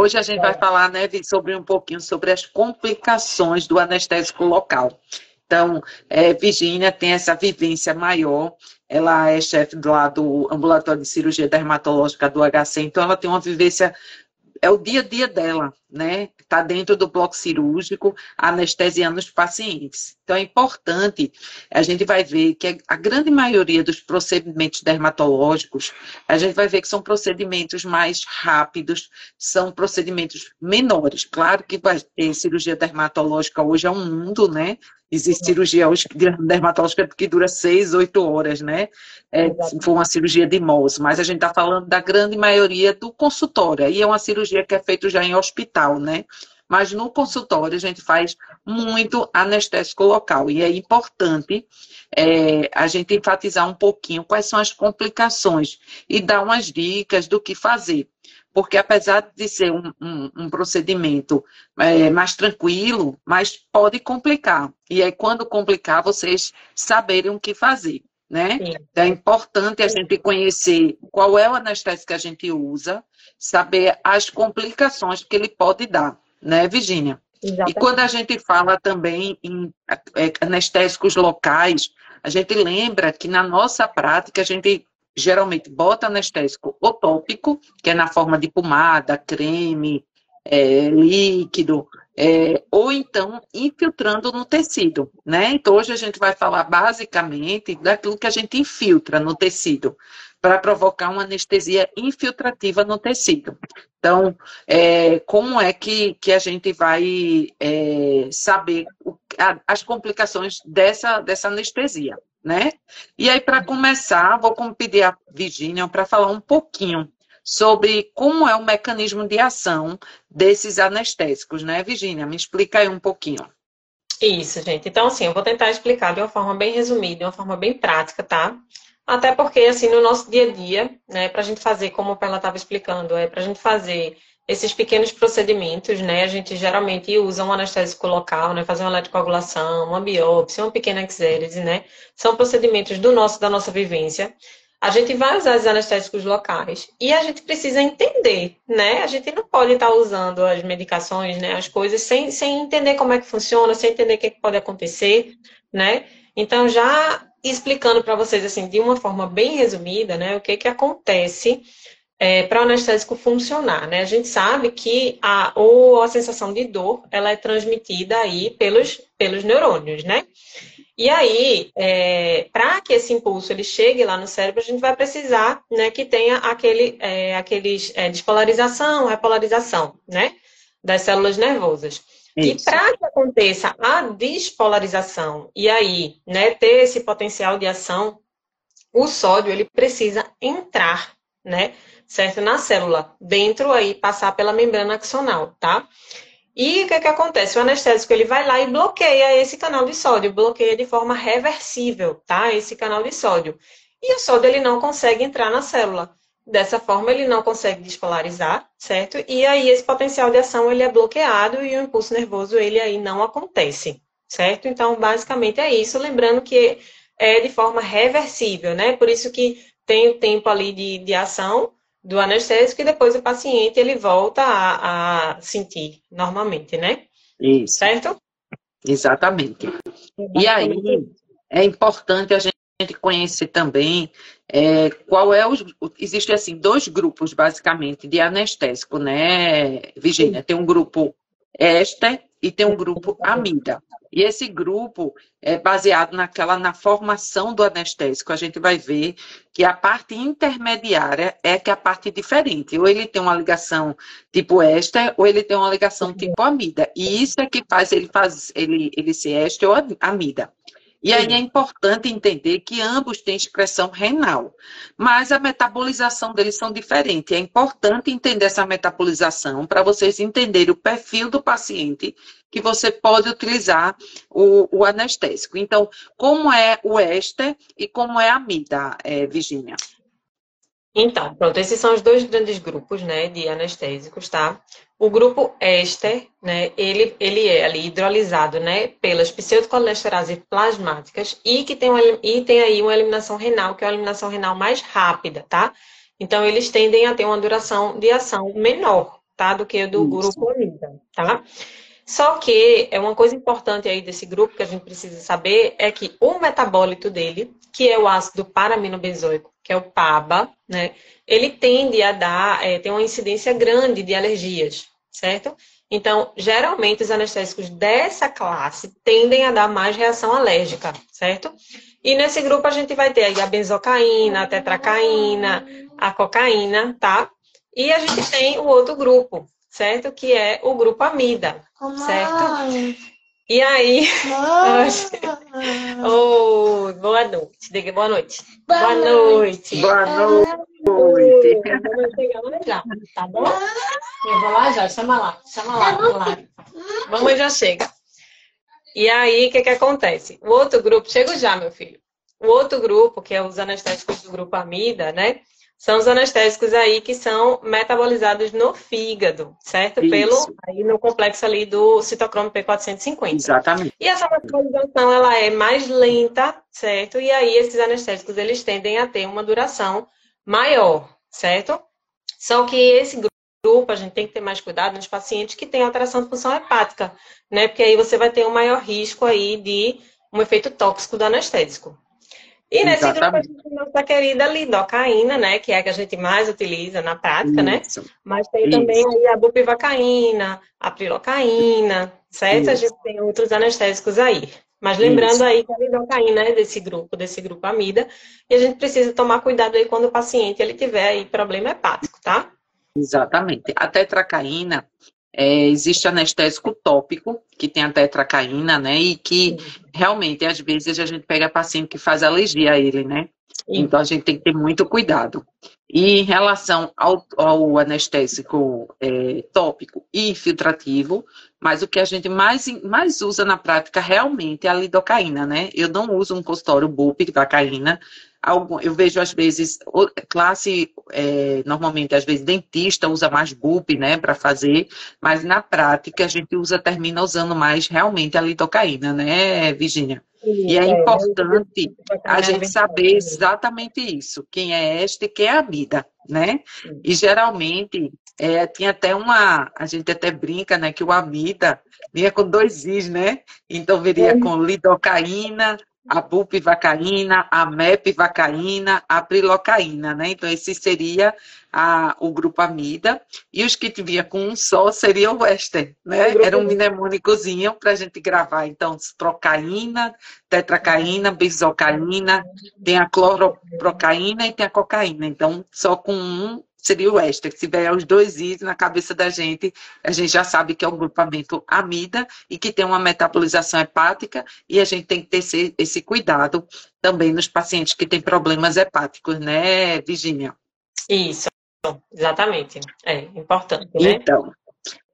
Hoje a gente vai falar, né, sobre um pouquinho sobre as complicações do anestésico local. Então, é, Virginia tem essa vivência maior. Ela é chefe lá do ambulatório de cirurgia dermatológica do HC, então ela tem uma vivência é o dia a dia dela, né? Está dentro do bloco cirúrgico, anestesiando os pacientes. Então é importante, a gente vai ver que a grande maioria dos procedimentos dermatológicos, a gente vai ver que são procedimentos mais rápidos, são procedimentos menores. Claro que vai ter cirurgia dermatológica hoje é um mundo, né? Existe cirurgia hoje dermatológica que dura seis, oito horas, né? É, se for uma cirurgia de MOS, mas a gente está falando da grande maioria do consultório. Aí é uma cirurgia que é feita já em hospital, né? Mas no consultório a gente faz muito anestésico local. E é importante é, a gente enfatizar um pouquinho quais são as complicações e dar umas dicas do que fazer porque apesar de ser um, um, um procedimento é, mais tranquilo, mas pode complicar. E aí, quando complicar, vocês saberem o que fazer, né? Então, é importante a gente conhecer qual é o anestésico que a gente usa, saber as complicações que ele pode dar, né, Virginia? Exatamente. E quando a gente fala também em é, anestésicos locais, a gente lembra que na nossa prática a gente geralmente bota anestésico tópico, que é na forma de pomada, creme, é, líquido, é, ou então infiltrando no tecido, né? Então hoje a gente vai falar basicamente daquilo que a gente infiltra no tecido para provocar uma anestesia infiltrativa no tecido. Então, é, como é que, que a gente vai é, saber o, a, as complicações dessa, dessa anestesia? né? E aí, para começar, vou pedir a Virginia para falar um pouquinho sobre como é o mecanismo de ação desses anestésicos, né, Virginia? Me explica aí um pouquinho. Isso, gente. Então, assim, eu vou tentar explicar de uma forma bem resumida, de uma forma bem prática, tá? Até porque, assim, no nosso dia a dia, né, para a gente fazer, como a Perla estava explicando, é para a gente fazer esses pequenos procedimentos, né? A gente geralmente usa um anestésico local, né? Fazer uma eletrocoagulação, uma biópsia, uma pequena exérese, né? São procedimentos do nosso, da nossa vivência. A gente vai usar os anestésicos locais e a gente precisa entender, né? A gente não pode estar usando as medicações, né? As coisas sem, sem entender como é que funciona, sem entender o que, é pode acontecer, né? Então, já explicando para vocês, assim, de uma forma bem resumida, né? O que que acontece é, para o anestésico funcionar, né? A gente sabe que a, ou a sensação de dor, ela é transmitida aí pelos, pelos neurônios, né? E aí, é, para que esse impulso ele chegue lá no cérebro, a gente vai precisar né, que tenha aquele, é, aqueles é, despolarização, repolarização, né? Das células nervosas. Isso. E para que aconteça a despolarização e aí, né, ter esse potencial de ação, o sódio ele precisa entrar, né, certo? Na célula, dentro aí, passar pela membrana axonal, tá? E o que, que acontece? O anestésico ele vai lá e bloqueia esse canal de sódio, bloqueia de forma reversível, tá? Esse canal de sódio. E o sódio ele não consegue entrar na célula. Dessa forma ele não consegue despolarizar, certo? E aí esse potencial de ação ele é bloqueado e o impulso nervoso ele aí não acontece, certo? Então basicamente é isso, lembrando que é de forma reversível, né? Por isso que tem o tempo ali de, de ação, do anestésico e depois o paciente ele volta a, a sentir normalmente, né? Isso. Certo? Exatamente. Exatamente. E aí é importante a gente conhecer também é, qual é o. Existem assim dois grupos basicamente de anestésico, né, Virginia? Tem um grupo éster e tem um grupo amida. E esse grupo é baseado naquela na formação do anestésico. A gente vai ver que a parte intermediária é que é a parte diferente. Ou ele tem uma ligação tipo éster, ou ele tem uma ligação tipo amida. E isso é que faz ele faz ele, ele ser éster ou amida. E aí é importante entender que ambos têm excreção renal, mas a metabolização deles são diferentes. É importante entender essa metabolização para vocês entenderem o perfil do paciente que você pode utilizar o, o anestésico. Então, como é o éster e como é a amida, é, Virginia? Então, pronto, esses são os dois grandes grupos, né, de anestésicos, tá? O grupo éster, né, ele, ele é ali hidrolisado, né, pelas pseudocolesterases plasmáticas e que tem, uma, e tem aí uma eliminação renal, que é uma eliminação renal mais rápida, tá? Então, eles tendem a ter uma duração de ação menor, tá? Do que do Isso. grupo Amida, tá? Só que é uma coisa importante aí desse grupo que a gente precisa saber é que o metabólito dele, que é o ácido paraminobenzoico, que é o PABA, né? Ele tende a dar, é, tem uma incidência grande de alergias, certo? Então, geralmente os anestésicos dessa classe tendem a dar mais reação alérgica, certo? E nesse grupo a gente vai ter aí a benzocaína, a tetracaína, a cocaína, tá? E a gente tem o outro grupo, certo? Que é o grupo amida, certo? E aí. oh, boa noite. Diga boa noite. Boa, noite. Boa noite. noite. Vou chegar lá já, tá bom? Eu vou lá já, chama lá, chama lá, lá. Vamos já chega. E aí, o que, que acontece? O outro grupo, chego já, meu filho. O outro grupo, que é os anestésicos do grupo Amida, né? São os anestésicos aí que são metabolizados no fígado, certo? Isso. Pelo aí no complexo ali do citocromo P450. Exatamente. E essa metabolização ela é mais lenta, certo? E aí esses anestésicos eles tendem a ter uma duração maior, certo? Só que esse grupo a gente tem que ter mais cuidado nos pacientes que têm alteração de função hepática, né? Porque aí você vai ter um maior risco aí de um efeito tóxico do anestésico. E nesse Exatamente. grupo a gente tem nossa querida lidocaína, né? Que é a que a gente mais utiliza na prática, né? Isso. né? Mas tem Isso. também aí a bupivacaína, a prilocaína, certo? Isso. A gente tem outros anestésicos aí. Mas lembrando Isso. aí que a lidocaína é desse grupo, desse grupo amida, e a gente precisa tomar cuidado aí quando o paciente ele tiver aí problema hepático, tá? Exatamente. A tetracaína, é, existe anestésico tópico, que tem a tetracaína, né? E que realmente, às vezes, a gente pega paciente que faz alergia a ele, né? Então a gente tem que ter muito cuidado. E em relação ao, ao anestésico é, tópico e infiltrativo, mas o que a gente mais, mais usa na prática realmente é a lidocaína, né? Eu não uso um consultório BUP da caína, eu vejo às vezes, classe, é, normalmente às vezes dentista usa mais BUP, né, para fazer, mas na prática a gente usa, termina usando mais realmente a lidocaína, né, Virginia? E é, é importante a gente saber exatamente isso, quem é esta e quem é a vida, né? E geralmente, é, tinha até uma, a gente até brinca, né, que o amida vinha com dois is, né? Então viria com lidocaína, a bupivacaína, a mepivacaína, a prilocaína, né? Então, esse seria a, o grupo amida. E os que vinha com um só seria o Western, né? Era um mnemônicozinho para a gente gravar. Então, procaína, tetracaína, benzocaína, tem a cloroprocaína e tem a cocaína. Então, só com um seria o extra. Se vier os dois is na cabeça da gente, a gente já sabe que é um grupamento amida e que tem uma metabolização hepática e a gente tem que ter esse, esse cuidado também nos pacientes que têm problemas hepáticos, né, Virginia? Isso, exatamente. É importante, né? Então,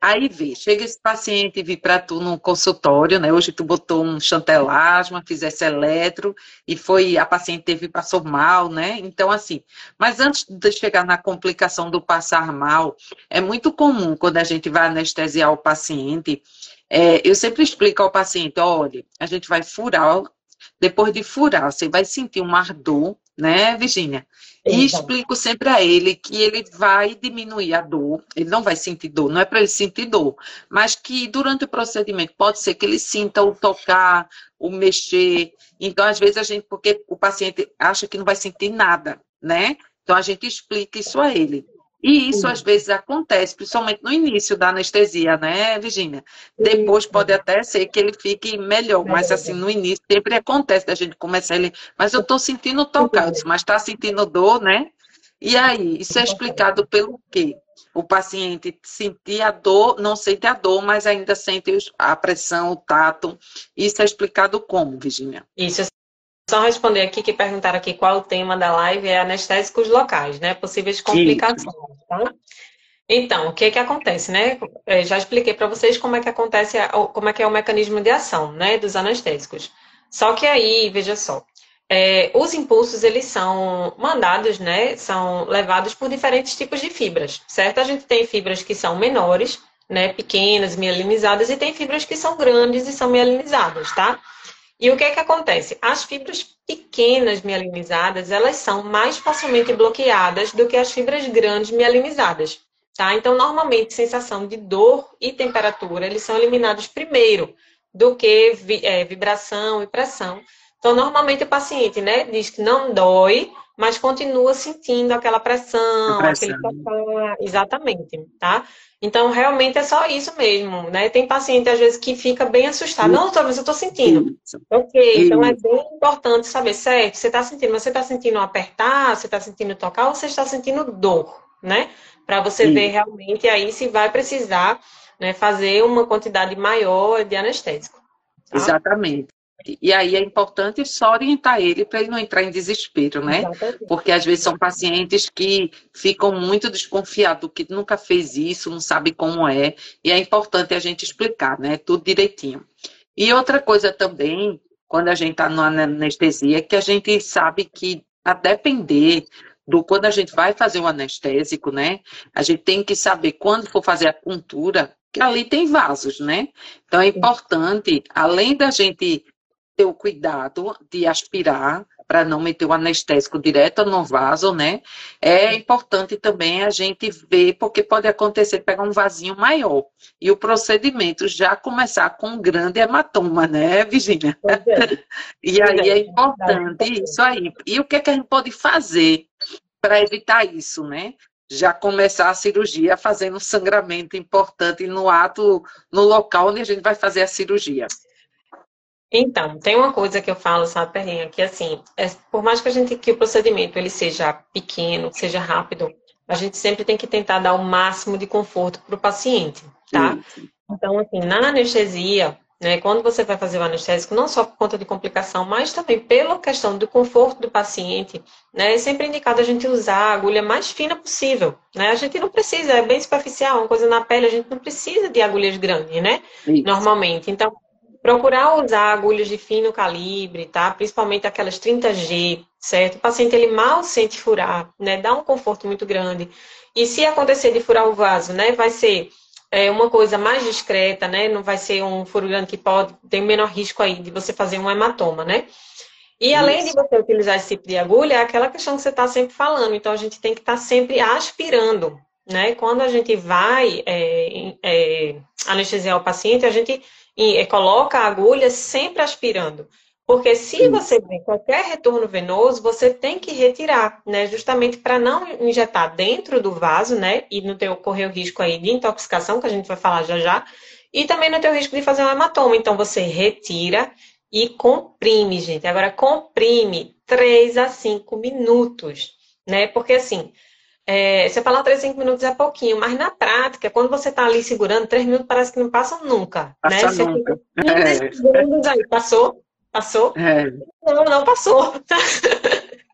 Aí vê, chega esse paciente vir para tu no consultório, né? Hoje tu botou um chantelasma, fizesse eletro e foi a paciente teve passou mal, né? Então assim, mas antes de chegar na complicação do passar mal, é muito comum quando a gente vai anestesiar o paciente, é, eu sempre explico ao paciente, olha, a gente vai furar, depois de furar, você vai sentir um ardor, né, Virginia? E explico sempre a ele que ele vai diminuir a dor, ele não vai sentir dor, não é para ele sentir dor, mas que durante o procedimento pode ser que ele sinta o tocar, o mexer. Então, às vezes, a gente, porque o paciente acha que não vai sentir nada, né? Então, a gente explica isso a ele. E isso às vezes acontece, principalmente no início da anestesia, né, Virginia? Depois pode até ser que ele fique melhor, mas assim, no início sempre acontece da gente começar ele, mas eu estou sentindo tocar, disse, mas está sentindo dor, né? E aí, isso é explicado pelo quê? O paciente sentir a dor, não sente a dor, mas ainda sente a pressão, o tato. Isso é explicado como, Virginia? Isso só responder aqui que perguntaram aqui qual o tema da live é anestésicos locais, né? Possíveis complicações, tá? Então, o que que acontece, né? Eu já expliquei para vocês como é que acontece, como é que é o mecanismo de ação, né, dos anestésicos. Só que aí, veja só, é, os impulsos eles são mandados, né? São levados por diferentes tipos de fibras, certo? A gente tem fibras que são menores, né? Pequenas, mielinizadas, e tem fibras que são grandes e são mielinizadas, tá? E o que é que acontece? As fibras pequenas mielinizadas, elas são mais facilmente bloqueadas do que as fibras grandes mielinizadas. tá? Então, normalmente, sensação de dor e temperatura, eles são eliminados primeiro do que é, vibração e pressão. Então, normalmente o paciente, né, diz que não dói, mas continua sentindo aquela pressão, pressão. aquele tocar, exatamente, tá? Então, realmente é só isso mesmo, né? Tem paciente, às vezes, que fica bem assustado. Não, doutor, mas eu tô sentindo. Isso. Ok, isso. então é bem importante saber, certo? Você tá sentindo, mas você tá sentindo apertar, você tá sentindo tocar, ou você está sentindo dor, né? Para você ver realmente aí se vai precisar né, fazer uma quantidade maior de anestésico. Tá? Exatamente. E aí é importante só orientar ele para ele não entrar em desespero, né? Exatamente. Porque às vezes são pacientes que ficam muito desconfiados, que nunca fez isso, não sabe como é, e é importante a gente explicar, né? Tudo direitinho. E outra coisa também, quando a gente está na anestesia, é que a gente sabe que a depender do quando a gente vai fazer o anestésico, né? A gente tem que saber quando for fazer a puntura, que ali tem vasos, né? Então é importante, além da gente ter o cuidado de aspirar para não meter o anestésico direto no vaso, né? É importante também a gente ver, porque pode acontecer pegar um vasinho maior e o procedimento já começar com um grande hematoma, né, Virginia? É. e aí é importante isso aí. E o que, é que a gente pode fazer para evitar isso, né? Já começar a cirurgia fazendo um sangramento importante no ato, no local onde a gente vai fazer a cirurgia. Então, tem uma coisa que eu falo, sabe, Perrinha, que assim, é, por mais que a gente que o procedimento ele seja pequeno, seja rápido, a gente sempre tem que tentar dar o máximo de conforto para o paciente, tá? Sim. Então, assim, na anestesia, né, quando você vai fazer o anestésico, não só por conta de complicação, mas também pela questão do conforto do paciente, né, é sempre indicado a gente usar a agulha mais fina possível, né? A gente não precisa, é bem superficial, uma coisa na pele, a gente não precisa de agulhas grandes, né? Isso. Normalmente. Então, Procurar usar agulhas de fino calibre, tá? Principalmente aquelas 30G, certo? O paciente ele mal sente furar, né? Dá um conforto muito grande. E se acontecer de furar o vaso, né? Vai ser é, uma coisa mais discreta, né? Não vai ser um furo grande que pode ter menor risco aí de você fazer um hematoma, né? E além Isso. de você utilizar esse tipo de agulha, é aquela questão que você está sempre falando. Então a gente tem que estar tá sempre aspirando, né? Quando a gente vai é, é, anestesiar o paciente, a gente e coloca a agulha sempre aspirando. Porque se você tem qualquer retorno venoso, você tem que retirar, né? Justamente para não injetar dentro do vaso, né? E não ter ocorrer o risco aí de intoxicação, que a gente vai falar já já. E também não ter o risco de fazer um hematoma. Então você retira e comprime, gente. Agora comprime 3 a 5 minutos, né? Porque assim, é, você falar 3, 5 minutos é pouquinho, mas na prática, quando você está ali segurando, 3 minutos parece que não passam nunca. Passa né? Você nunca. É. segundos aí, passou? Passou? É. Não, não passou.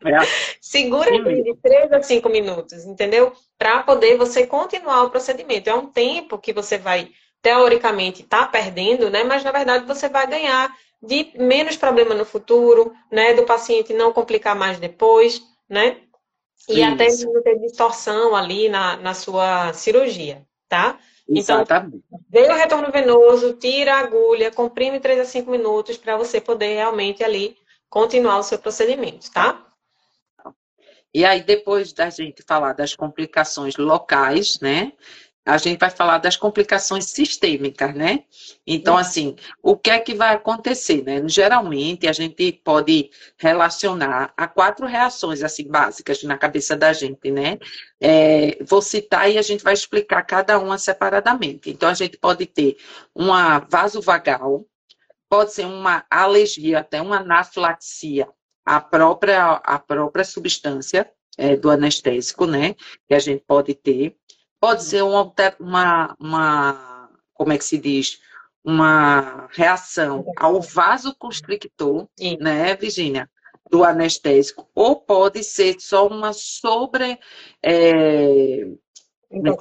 É. Segura de 3 a 5 minutos, entendeu? Para poder você continuar o procedimento. É um tempo que você vai, teoricamente, estar tá perdendo, né? Mas na verdade você vai ganhar de menos problema no futuro, né? Do paciente não complicar mais depois, né? E Isso. até não ter distorção ali na, na sua cirurgia, tá? Então, Exatamente. veio o retorno venoso, tira a agulha, comprime 3 a 5 minutos para você poder realmente ali continuar o seu procedimento, tá? E aí, depois da gente falar das complicações locais, né? A gente vai falar das complicações sistêmicas, né? Então, assim, o que é que vai acontecer, né? Geralmente, a gente pode relacionar a quatro reações, assim, básicas na cabeça da gente, né? É, vou citar e a gente vai explicar cada uma separadamente. Então, a gente pode ter uma vasovagal, pode ser uma alergia, até uma anafilaxia, a própria, a própria substância é, do anestésico, né? Que a gente pode ter pode ser uma, uma, uma como é que se diz? Uma reação ao vasoconstrictor, né, Virginia? Do anestésico, ou pode ser só uma sobre é,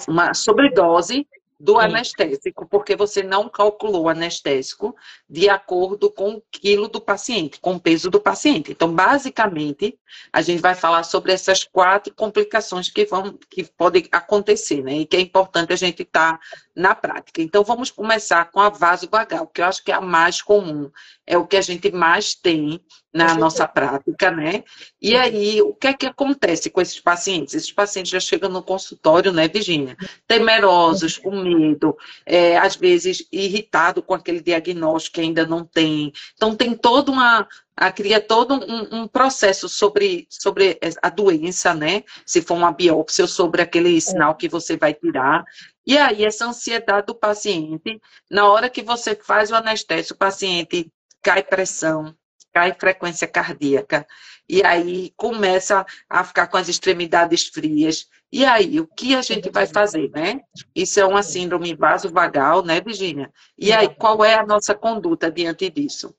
uma sobredose do Sim. anestésico, porque você não calculou o anestésico de acordo com o quilo do paciente, com o peso do paciente. Então, basicamente, a gente vai falar sobre essas quatro complicações que vão, que podem acontecer, né? E que é importante a gente estar tá na prática. Então, vamos começar com a vasovagal, que eu acho que é a mais comum, é o que a gente mais tem na nossa prática, né? E aí, o que é que acontece com esses pacientes? Esses pacientes já chegam no consultório, né, Virginia? Temerosos, com medo, é, às vezes irritado com aquele diagnóstico que ainda não tem. Então, tem toda uma, a, cria todo um, um, processo sobre, sobre a doença, né? Se for uma biópsia ou sobre aquele é. sinal que você vai tirar. E aí, essa ansiedade do paciente, na hora que você faz o anestésico, o paciente cai pressão, cai frequência cardíaca, e aí começa a ficar com as extremidades frias. E aí, o que a gente vai fazer, né? Isso é uma síndrome vasovagal, né, Virginia? E aí, qual é a nossa conduta diante disso?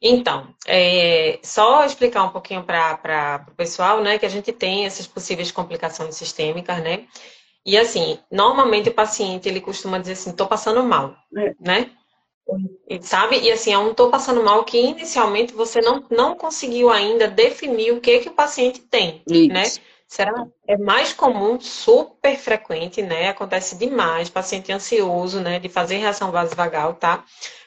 Então, é, só explicar um pouquinho para o pessoal, né, que a gente tem essas possíveis complicações sistêmicas, né? E assim, normalmente o paciente ele costuma dizer assim, estou passando mal, é. né? E, sabe? E assim, é um tô passando mal que inicialmente você não, não conseguiu ainda definir o que que o paciente tem, Isso. né? Será? É mais comum, super frequente, né? Acontece demais, paciente ansioso, né? De fazer reação vasovagal, tá?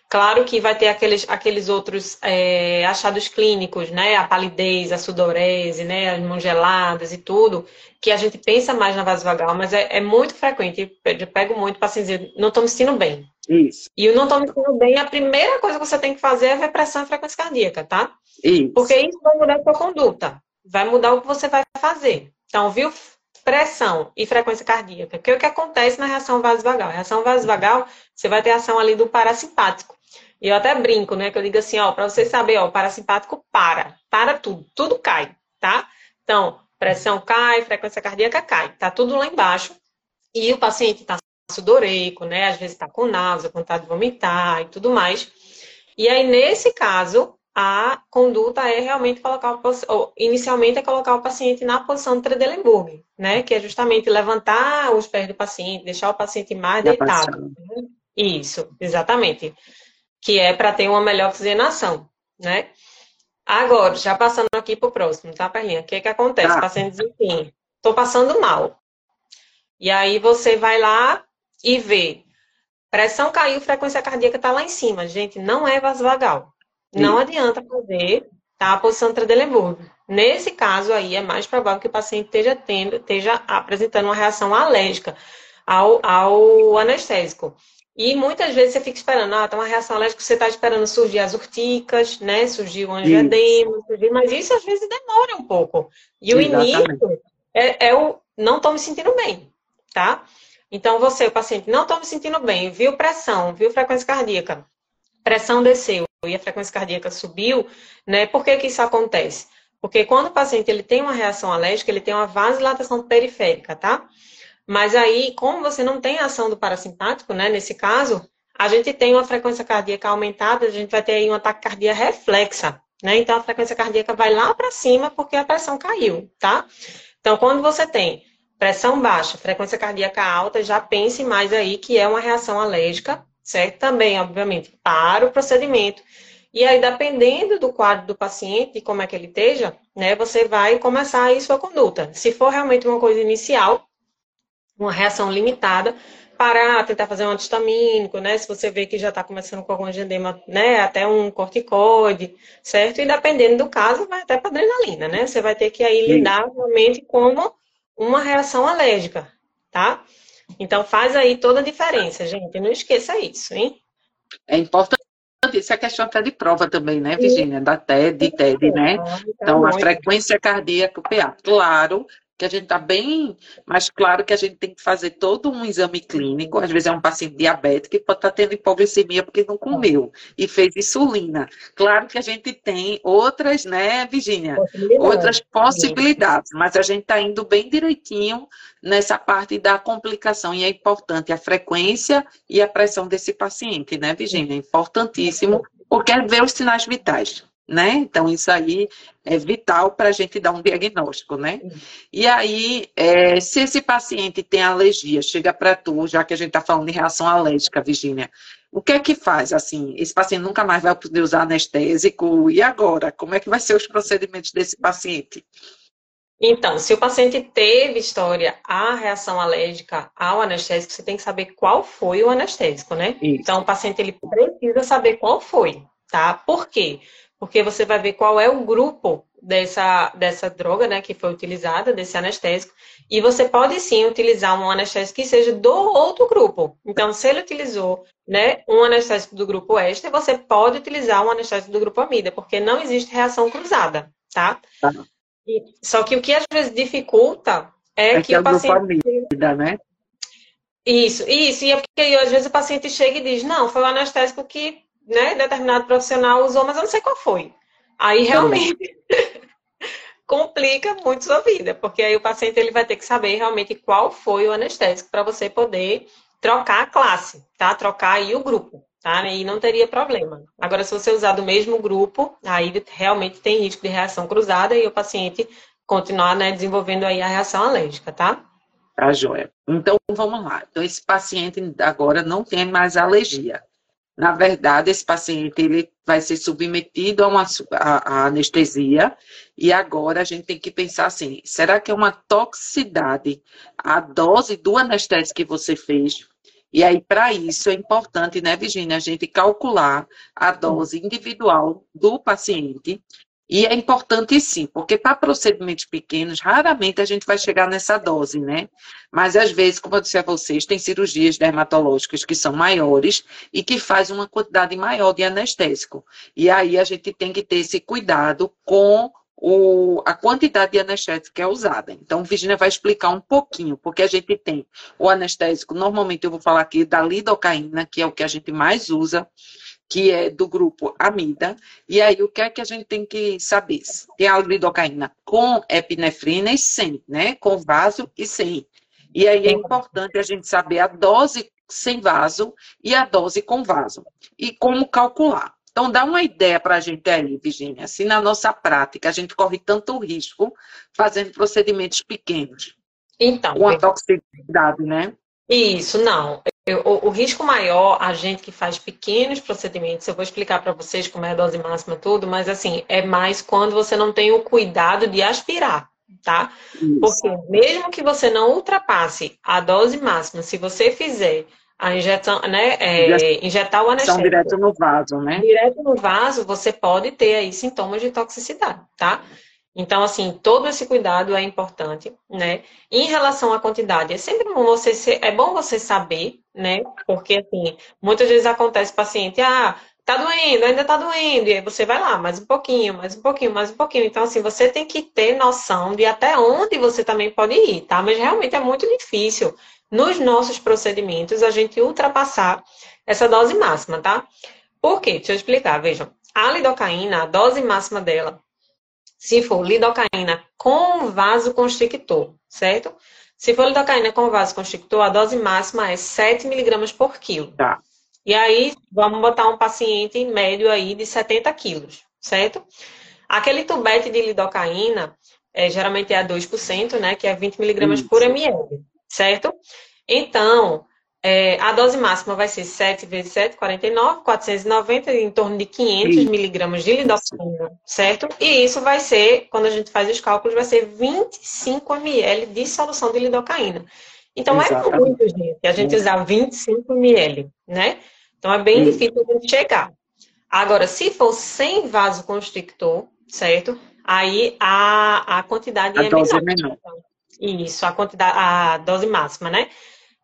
Claro que vai ter aqueles, aqueles outros é, achados clínicos, né? A palidez, a sudorese, né? As mãos geladas e tudo, que a gente pensa mais na vasovagal, mas é, é muito frequente. Eu pego muito para dizer, não estou me sentindo bem. Isso. E o não estou me sentindo bem, a primeira coisa que você tem que fazer é ver pressão e frequência cardíaca, tá? Isso. Porque isso vai mudar a sua conduta. Vai mudar o que você vai fazer. Então, viu? pressão e frequência cardíaca. Que é o que acontece na reação vasovagal? A reação vasovagal, você vai ter ação ali do parasimpático. E eu até brinco, né? Que eu digo assim, ó, para vocês saberem, ó, o parasimpático para, para tudo, tudo cai, tá? Então, pressão cai, frequência cardíaca cai, tá tudo lá embaixo. E o paciente tá sudoreico, né? Às vezes tá com náusea, vontade de vomitar e tudo mais. E aí, nesse caso, a conduta é realmente colocar o ou, inicialmente é colocar o paciente na posição de Tredelenburg, né? Que é justamente levantar os pés do paciente, deixar o paciente mais deitado. Isso, exatamente que é para ter uma melhor oxigenação, né? Agora, já passando aqui para o próximo, tá, Perlinha? O que que acontece? Ah. O paciente diz assim, estou passando mal. E aí você vai lá e vê, pressão caiu, frequência cardíaca está lá em cima. Gente, não é vasovagal. Não adianta fazer tá, a posição Trendelenburg. Nesse caso aí, é mais provável que o paciente esteja, tendo, esteja apresentando uma reação alérgica ao, ao anestésico. E muitas vezes você fica esperando, ah, tá uma reação alérgica, você está esperando surgir as urticas, né? Surgir o angioedema, surgir, mas isso às vezes demora um pouco. E o início é, é o não estou me sentindo bem, tá? Então você, o paciente, não estou me sentindo bem, viu pressão, viu frequência cardíaca, pressão desceu e a frequência cardíaca subiu, né? Por que que isso acontece? Porque quando o paciente ele tem uma reação alérgica, ele tem uma vasodilatação periférica, tá? Mas aí, como você não tem ação do parasimpático, né, nesse caso, a gente tem uma frequência cardíaca aumentada, a gente vai ter aí um ataque cardíaco reflexa, né? Então a frequência cardíaca vai lá para cima porque a pressão caiu, tá? Então, quando você tem pressão baixa, frequência cardíaca alta, já pense mais aí que é uma reação alérgica, certo? Também, obviamente, para o procedimento. E aí, dependendo do quadro do paciente e como é que ele esteja, né, você vai começar aí sua conduta. Se for realmente uma coisa inicial, uma reação limitada, parar, tentar fazer um antistamínico, né? Se você vê que já está começando com algum angedema, né? Até um corticoide, certo? E dependendo do caso, vai até para adrenalina, né? Você vai ter que aí lidar realmente como uma reação alérgica, tá? Então faz aí toda a diferença, gente. Não esqueça isso, hein? É importante. Isso é questão até de prova também, né, Virginia? Da TED, TED, né? Então, a frequência cardíaca, o PA. Claro que a gente está bem mais claro que a gente tem que fazer todo um exame clínico. Às vezes é um paciente diabético que pode estar tá tendo hipoglicemia porque não comeu e fez insulina. Claro que a gente tem outras, né, Virginia? Outras possibilidades, mas a gente está indo bem direitinho nessa parte da complicação e é importante a frequência e a pressão desse paciente, né, Virginia? É importantíssimo, porque é ver os sinais vitais né? Então, isso aí é vital para a gente dar um diagnóstico, né? E aí, é, se esse paciente tem alergia, chega para tu, já que a gente está falando de reação alérgica, Virginia, o que é que faz, assim? Esse paciente nunca mais vai poder usar anestésico, e agora? Como é que vai ser os procedimentos desse paciente? Então, se o paciente teve história a reação alérgica ao anestésico, você tem que saber qual foi o anestésico, né? Isso. Então, o paciente ele precisa saber qual foi, tá? Por quê? Porque você vai ver qual é o grupo dessa, dessa droga, né, que foi utilizada, desse anestésico, e você pode sim utilizar um anestésico que seja do outro grupo. Então, se ele utilizou, né, um anestésico do grupo éster, você pode utilizar um anestésico do grupo amida, porque não existe reação cruzada, tá? tá. E, só que o que às vezes dificulta é, é que, que é o paciente... Amida, né? Isso, isso, e é porque às vezes o paciente chega e diz, não, foi o anestésico que né, determinado profissional usou, mas eu não sei qual foi. Aí realmente complica muito sua vida, porque aí o paciente ele vai ter que saber realmente qual foi o anestésico para você poder trocar a classe, tá? Trocar aí o grupo, tá? E não teria problema. Agora, se você usar do mesmo grupo, aí realmente tem risco de reação cruzada e o paciente continuar né, desenvolvendo aí a reação alérgica, tá? Tá, joia. Então, vamos lá. Então, esse paciente agora não tem mais alergia. Na verdade, esse paciente ele vai ser submetido a uma a, a anestesia e agora a gente tem que pensar assim: será que é uma toxicidade a dose do anestésico que você fez? E aí, para isso, é importante, né, Virginia, a gente calcular a dose individual do paciente e é importante sim, porque para procedimentos pequenos, raramente a gente vai chegar nessa dose, né? Mas às vezes, como eu disse a vocês, tem cirurgias dermatológicas que são maiores e que faz uma quantidade maior de anestésico. E aí a gente tem que ter esse cuidado com o, a quantidade de anestésico que é usada. Então, Virginia vai explicar um pouquinho, porque a gente tem o anestésico, normalmente eu vou falar aqui da lidocaína, que é o que a gente mais usa, que é do grupo amida. E aí, o que é que a gente tem que saber? Tem a lidocaína com epinefrina e sem, né? Com vaso e sem. E aí é importante a gente saber a dose sem vaso e a dose com vaso. E como calcular. Então, dá uma ideia para a gente aí, Virginia. Se na nossa prática a gente corre tanto risco fazendo procedimentos pequenos. Então. Com a toxicidade, né? Isso, não. O, o, risco maior, a gente que faz pequenos procedimentos, eu vou explicar para vocês como é a dose máxima tudo, mas assim, é mais quando você não tem o cuidado de aspirar, tá? Isso. Porque mesmo que você não ultrapasse a dose máxima, se você fizer a injeção, né, é, injetar o anestésico direto no vaso, né? Direto no vaso, você pode ter aí sintomas de toxicidade, tá? Então, assim, todo esse cuidado é importante, né? Em relação à quantidade, é sempre bom você é bom você saber, né? Porque, assim, muitas vezes acontece paciente, ah, tá doendo, ainda tá doendo, e aí você vai lá, mais um pouquinho, mais um pouquinho, mais um pouquinho. Então, assim, você tem que ter noção de até onde você também pode ir, tá? Mas realmente é muito difícil, nos nossos procedimentos, a gente ultrapassar essa dose máxima, tá? Por quê? Deixa eu explicar, vejam. A lidocaína, a dose máxima dela, se for lidocaína com vasoconstrictor, certo? Se for lidocaína com vasoconstrictor, a dose máxima é 7 miligramas por quilo. Tá. E aí, vamos botar um paciente médio aí de 70 quilos, certo? Aquele tubete de lidocaína, é, geralmente é a 2%, né? Que é 20 miligramas por ml, certo? Então, é, a dose máxima vai ser 7 vezes 7, 49, 490, em torno de 500 Sim. miligramas de lidocaína, certo? E isso vai ser, quando a gente faz os cálculos, vai ser 25 ml de solução de lidocaína. Então é Exatamente. é muito, gente, a gente usar 25 ml, né? Então é bem Sim. difícil a gente chegar. Agora, se for sem vasoconstrictor, certo? Aí a, a quantidade a é dose menor. É menor. Isso, a quantidade, a dose máxima, né?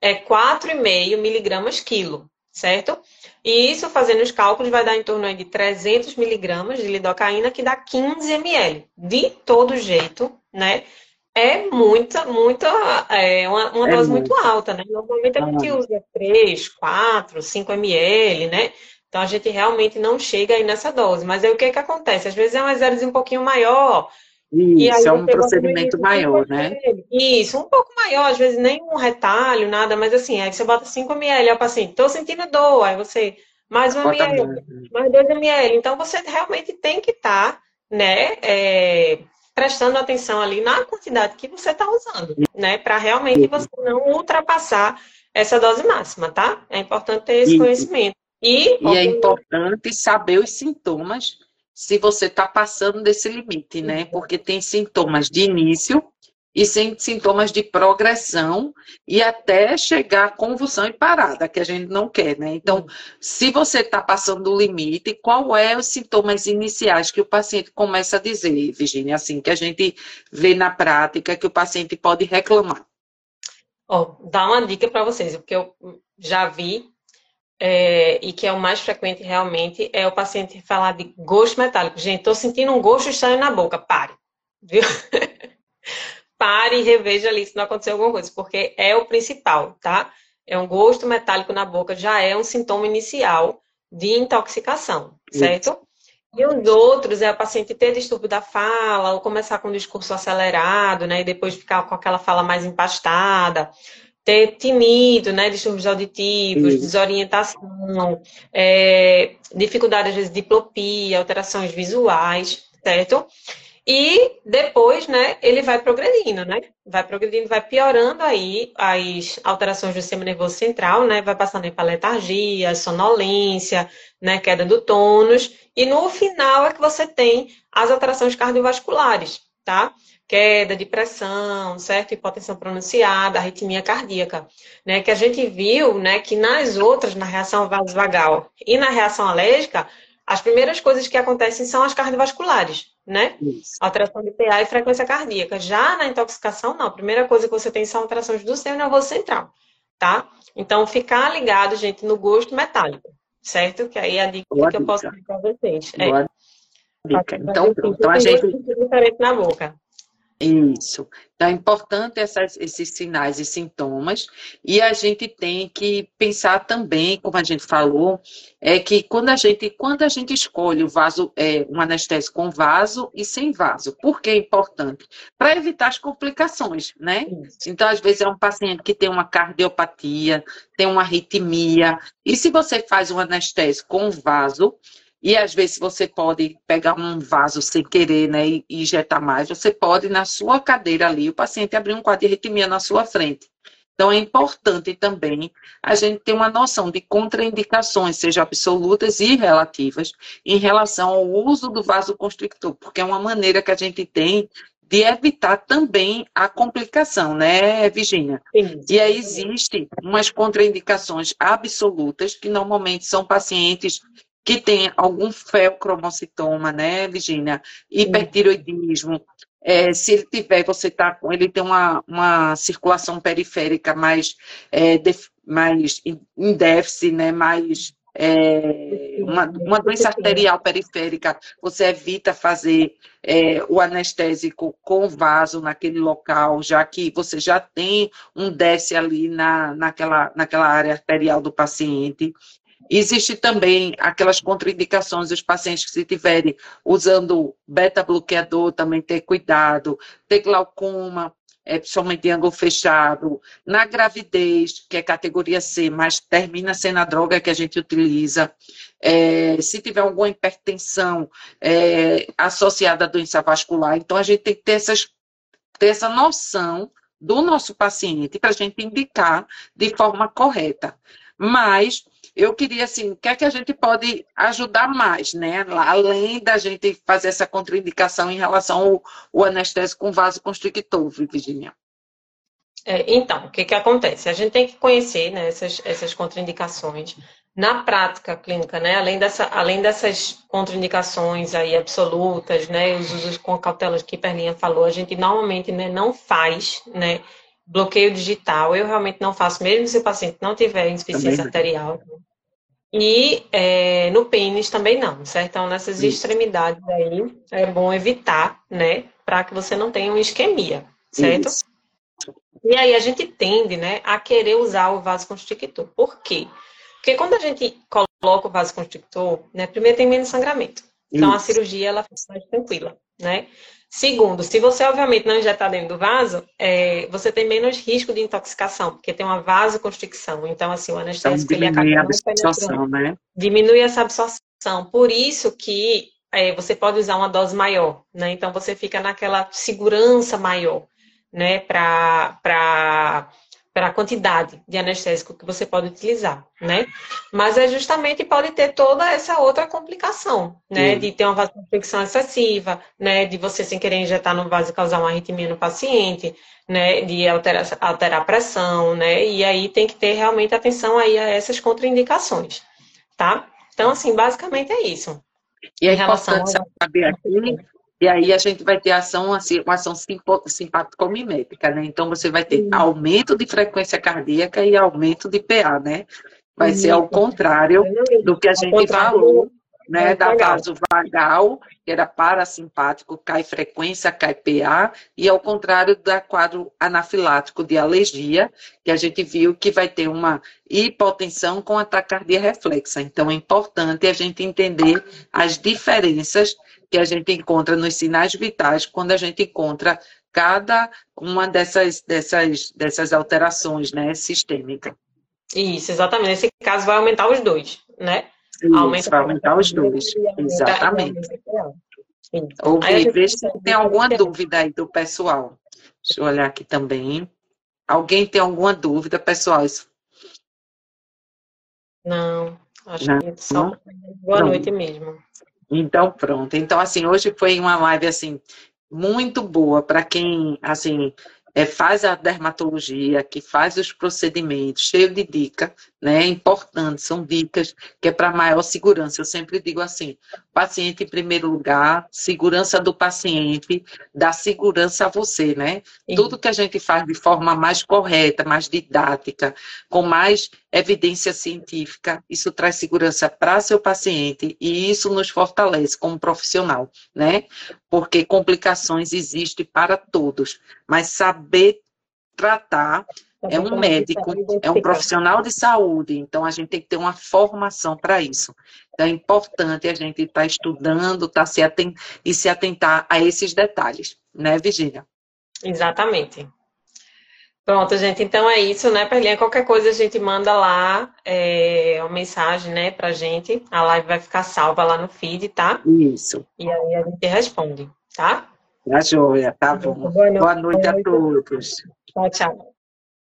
É 4,5 miligramas quilo, certo? E isso, fazendo os cálculos, vai dar em torno de 300 miligramas de lidocaína, que dá 15 ml. De todo jeito, né? É muita, muita, é uma, uma é dose muito. muito alta, né? Normalmente a gente usa 3, 4, 5 ml, né? Então a gente realmente não chega aí nessa dose. Mas aí o que que acontece? Às vezes é um exército um pouquinho maior, isso, é um procedimento maior, né? Isso, um pouco maior, às vezes nem um retalho, nada, mas assim, aí você bota 5 ml, aí o paciente, tô sentindo dor, aí você, mais 1 ml, mais 2 ml. Então, você realmente tem que estar, tá, né, é, prestando atenção ali na quantidade que você está usando, né, para realmente você não ultrapassar essa dose máxima, tá? É importante ter esse conhecimento. E, e é importante saber os sintomas se você está passando desse limite, né? Porque tem sintomas de início e sem sintomas de progressão e até chegar a convulsão e parada, que a gente não quer, né? Então, se você está passando do limite, qual é os sintomas iniciais que o paciente começa a dizer, Virginia, assim, que a gente vê na prática que o paciente pode reclamar? Ó, oh, dá uma dica para vocês, porque eu já vi é, e que é o mais frequente realmente, é o paciente falar de gosto metálico. Gente, estou sentindo um gosto estranho na boca, pare, viu? pare e reveja ali se não aconteceu alguma coisa, porque é o principal, tá? É um gosto metálico na boca, já é um sintoma inicial de intoxicação, certo? Isso. E os outros é a paciente ter distúrbio da fala, ou começar com um discurso acelerado, né? E depois ficar com aquela fala mais empastada, ter tinido, né? Distúrbios auditivos, Isso. desorientação, é, dificuldade, às vezes, de diplopia, alterações visuais, certo? E depois, né, ele vai progredindo, né? Vai progredindo, vai piorando aí as alterações do sistema nervoso central, né? Vai passando aí para letargia, sonolência, né, queda do tônus, e no final é que você tem as alterações cardiovasculares, tá? Queda de pressão, certo? Hipotensão pronunciada, arritmia cardíaca, né? Que a gente viu, né, que nas outras, na reação vasovagal e na reação alérgica, as primeiras coisas que acontecem são as cardiovasculares, né? Isso. Alteração de PA e frequência cardíaca. Já na intoxicação, não. A primeira coisa que você tem são alterações do sistema nervoso central, tá? Então, ficar ligado, gente, no gosto metálico, certo? Que aí é a dica Boa que dica. eu posso dar para vocês. É. Boa dica. Então, então a gente... diferente na boca. Isso. Então, é importante essas, esses sinais e sintomas, e a gente tem que pensar também, como a gente falou, é que quando a gente, quando a gente escolhe o vaso, é, um anestésico com vaso e sem vaso, por que é importante? Para evitar as complicações, né? Isso. Então, às vezes, é um paciente que tem uma cardiopatia, tem uma arritmia, e se você faz um anestésico com vaso, e às vezes você pode pegar um vaso sem querer, né, e injetar mais. Você pode, na sua cadeira ali, o paciente abrir um quadro de arritmia na sua frente. Então, é importante também a gente ter uma noção de contraindicações, seja absolutas e relativas, em relação ao uso do vasoconstrictor, porque é uma maneira que a gente tem de evitar também a complicação, né, Virginia? E aí existe umas contraindicações absolutas, que normalmente são pacientes que tem algum feocromocitoma, né, Virginia? Hipertiroidismo. É, se ele tiver, você tá com ele tem uma, uma circulação periférica mais, é, def, mais em déficit, né, mais é, uma, uma, doença arterial periférica, você evita fazer é, o anestésico com vaso naquele local, já que você já tem um déficit ali na, naquela, naquela área arterial do paciente. Existe também aquelas contraindicações dos pacientes que se tiverem usando beta-bloqueador, também ter cuidado, ter glaucoma, é, principalmente em ângulo fechado, na gravidez, que é categoria C, mas termina sendo a droga que a gente utiliza, é, se tiver alguma hipertensão é, associada à doença vascular, então a gente tem que ter, essas, ter essa noção do nosso paciente para a gente indicar de forma correta. Mas eu queria, assim, o que é que a gente pode ajudar mais, né? Além da gente fazer essa contraindicação em relação ao, ao anestésico com vasoconstrictor, Virginia. É, então, o que, que acontece? A gente tem que conhecer né, essas, essas contraindicações. Na prática clínica, né, além, dessa, além dessas contraindicações aí absolutas, né, os usos com cautelas que Perlinha falou, a gente normalmente né, não faz né, bloqueio digital, eu realmente não faço, mesmo se o paciente não tiver insuficiência arterial. E é, no pênis também não, certo? Então, nessas extremidades aí, é bom evitar, né? Para que você não tenha uma isquemia, certo? Isso. E aí a gente tende, né, a querer usar o vasoconstrictor. Por quê? Porque quando a gente coloca o vasoconstrictor, né, primeiro tem menos sangramento. Então, Isso. a cirurgia, ela fica mais tranquila, né? Segundo, se você obviamente não injetar dentro do vaso, é, você tem menos risco de intoxicação, porque tem uma vasoconstricção. Então, assim, o anestésico então, ele acaba a absorção, né? Diminui essa absorção. Por isso que é, você pode usar uma dose maior, né? Então você fica naquela segurança maior, né? Para para a quantidade de anestésico que você pode utilizar, né? Mas é justamente pode ter toda essa outra complicação, né? Sim. De ter uma vasoconstricção excessiva, né? De você sem querer injetar no vaso e causar uma arritmia no paciente, né? De alterar, alterar a pressão, né? E aí tem que ter realmente atenção aí a essas contraindicações, tá? Então, assim, basicamente é isso. E é importante saber aqui e aí a gente vai ter ação, assim, uma ação simpático-mimética, né? Então você vai ter aumento de frequência cardíaca e aumento de PA, né? Vai ser ao contrário do que a gente falou, né? Da vasovagal, que era parasimpático, cai frequência, cai PA, e ao contrário da quadro anafilático de alergia, que a gente viu que vai ter uma hipotensão com atacardia reflexa. Então é importante a gente entender as diferenças que a gente encontra nos sinais vitais quando a gente encontra cada uma dessas, dessas, dessas alterações né, sistêmicas. Isso, exatamente. Nesse caso, vai aumentar os dois, né? Isso, Aumenta vai aumentar os dois, exatamente. Ouvir, veja se tem alguma dúvida aí do pessoal. Deixa eu olhar aqui também. Alguém tem alguma dúvida, pessoal? Não, acho Não. que só boa Não. noite mesmo. Então, pronto. Então, assim, hoje foi uma live, assim, muito boa para quem, assim, é, faz a dermatologia, que faz os procedimentos, cheio de dica, né? Importante, são dicas que é para maior segurança. Eu sempre digo assim: paciente em primeiro lugar, segurança do paciente, dá segurança a você, né? Sim. Tudo que a gente faz de forma mais correta, mais didática, com mais evidência científica, isso traz segurança para seu paciente e isso nos fortalece como profissional, né? Porque complicações existem para todos, mas saber tratar é um médico, é um profissional de saúde, então a gente tem que ter uma formação para isso. Então é importante a gente estar tá estudando tá se atent... e se atentar a esses detalhes, né, Virginia? Exatamente. Pronto, gente, então é isso, né, Perlinha? Qualquer coisa a gente manda lá é, uma mensagem, né, pra gente. A live vai ficar salva lá no feed, tá? Isso. E aí a gente responde, tá? Tá joia, tá bom. Boa noite, Boa noite a todos. Tchau, tchau.